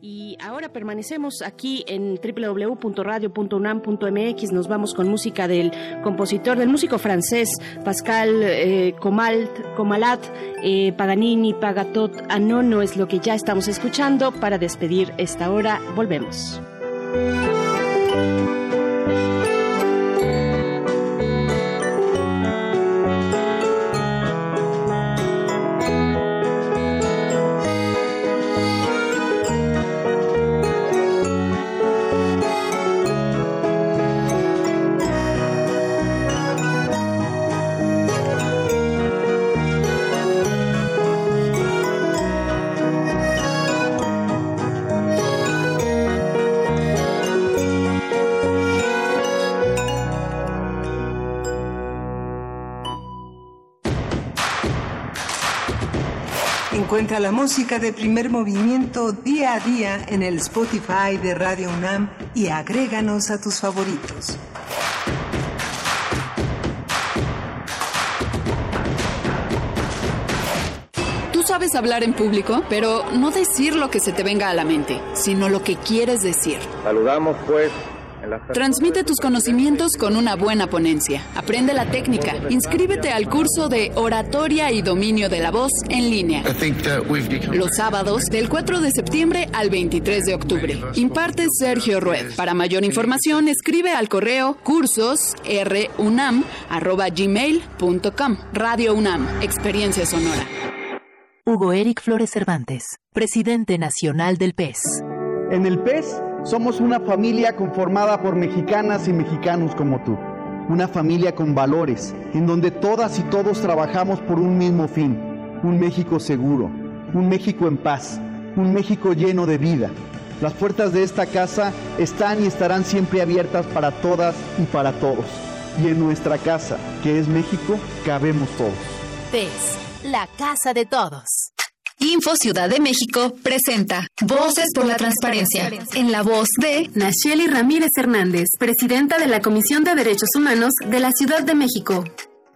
y ahora permanecemos aquí en www.radio.unam.mx. Nos vamos con música del compositor, del músico francés Pascal eh, Comalat, eh, Paganini, Pagatot, Anono es lo que ya estamos escuchando para despedir esta hora. Volvemos. Encuentra la música de primer movimiento día a día en el Spotify de Radio UNAM y agréganos a tus favoritos. Tú sabes hablar en público, pero no decir lo que se te venga a la mente, sino lo que quieres decir. Saludamos pues Transmite tus conocimientos con una buena ponencia. Aprende la técnica. Inscríbete al curso de oratoria y dominio de la voz en línea. Los sábados del 4 de septiembre al 23 de octubre. Imparte Sergio Rued. Para mayor información, escribe al correo cursosrunam.gmail.com. Radio UNAM. Experiencia sonora. Hugo Eric Flores Cervantes, presidente nacional del PES. En el PES somos una familia conformada por mexicanas y mexicanos como tú. Una familia con valores, en donde todas y todos trabajamos por un mismo fin. Un México seguro, un México en paz, un México lleno de vida. Las puertas de esta casa están y estarán siempre abiertas para todas y para todos. Y en nuestra casa, que es México, cabemos todos. La casa de todos. Info Ciudad de México presenta Voces por la Transparencia, en la voz de Nacheli Ramírez Hernández, presidenta de la Comisión de Derechos Humanos de la Ciudad de México.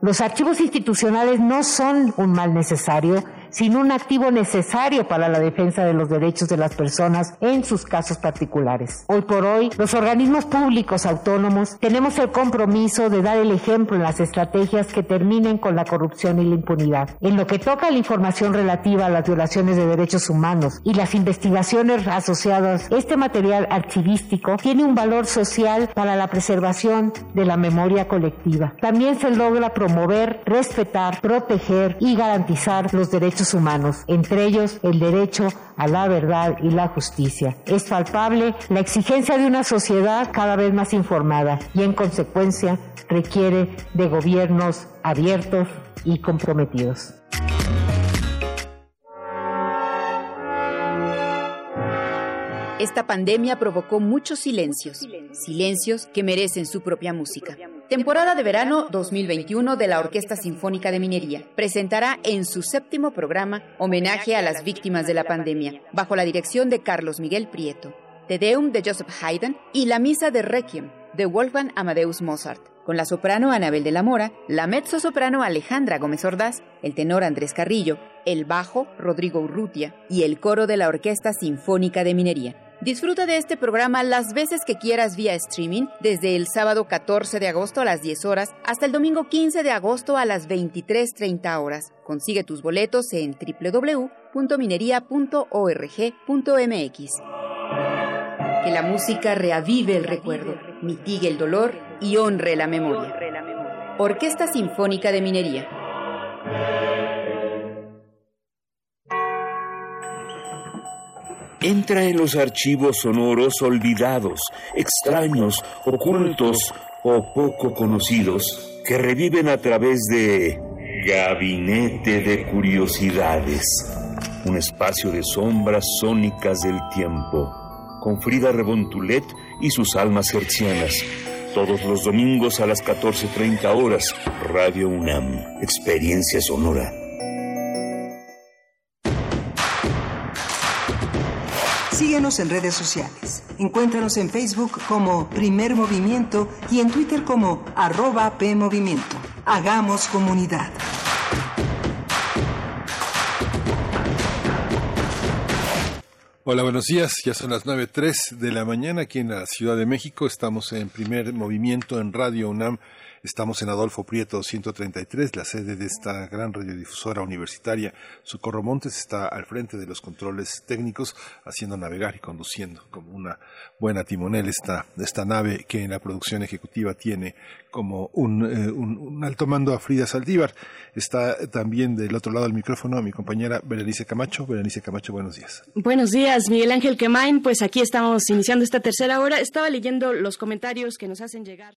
Los archivos institucionales no son un mal necesario, sino un activo necesario para la defensa de los derechos de las personas en sus casos particulares. Hoy por hoy, los organismos públicos autónomos tenemos el compromiso de dar el ejemplo en las estrategias que terminen con la corrupción y la impunidad. En lo que toca a la información relativa a las violaciones de derechos humanos y las investigaciones asociadas, este material archivístico tiene un valor social para la preservación de la memoria colectiva. También se logra promover, respetar, proteger y garantizar los derechos humanos, entre ellos el derecho a la verdad y la justicia. Es palpable la exigencia de una sociedad cada vez más informada y en consecuencia requiere de gobiernos abiertos y comprometidos. Esta pandemia provocó muchos silencios, silencios que merecen su propia música. Temporada de verano 2021 de la Orquesta Sinfónica de Minería presentará en su séptimo programa homenaje a las víctimas de la pandemia, bajo la dirección de Carlos Miguel Prieto, The Deum de Joseph Haydn y la Misa de Requiem de Wolfgang Amadeus Mozart, con la soprano Anabel de la Mora, la mezzo-soprano Alejandra Gómez Ordaz, el tenor Andrés Carrillo, el bajo Rodrigo Urrutia y el coro de la Orquesta Sinfónica de Minería. Disfruta de este programa las veces que quieras vía streaming, desde el sábado 14 de agosto a las 10 horas hasta el domingo 15 de agosto a las 23.30 horas. Consigue tus boletos en www.minería.org.mx. Que la música reavive el recuerdo, mitigue el dolor y honre la memoria. Orquesta Sinfónica de Minería. Entra en los archivos sonoros olvidados, extraños, ocultos o poco conocidos que reviven a través de Gabinete de Curiosidades, un espacio de sombras sónicas del tiempo, con Frida Rebontulet y sus almas hercianas. Todos los domingos a las 14.30 horas, Radio UNAM, Experiencia Sonora. Síguenos en redes sociales. Encuéntranos en Facebook como Primer Movimiento y en Twitter como arroba PMovimiento. Hagamos comunidad. Hola, buenos días. Ya son las 9.03 de la mañana aquí en la Ciudad de México. Estamos en primer movimiento en Radio UNAM Estamos en Adolfo Prieto 133, la sede de esta gran radiodifusora universitaria. Socorro Montes está al frente de los controles técnicos, haciendo navegar y conduciendo como una buena timonel esta, esta nave que en la producción ejecutiva tiene como un, eh, un, alto mando a Frida Saldívar. Está también del otro lado del micrófono mi compañera Berenice Camacho. Berenice Camacho, buenos días. Buenos días, Miguel Ángel Quemain. Pues aquí estamos iniciando esta tercera hora. Estaba leyendo los comentarios que nos hacen llegar.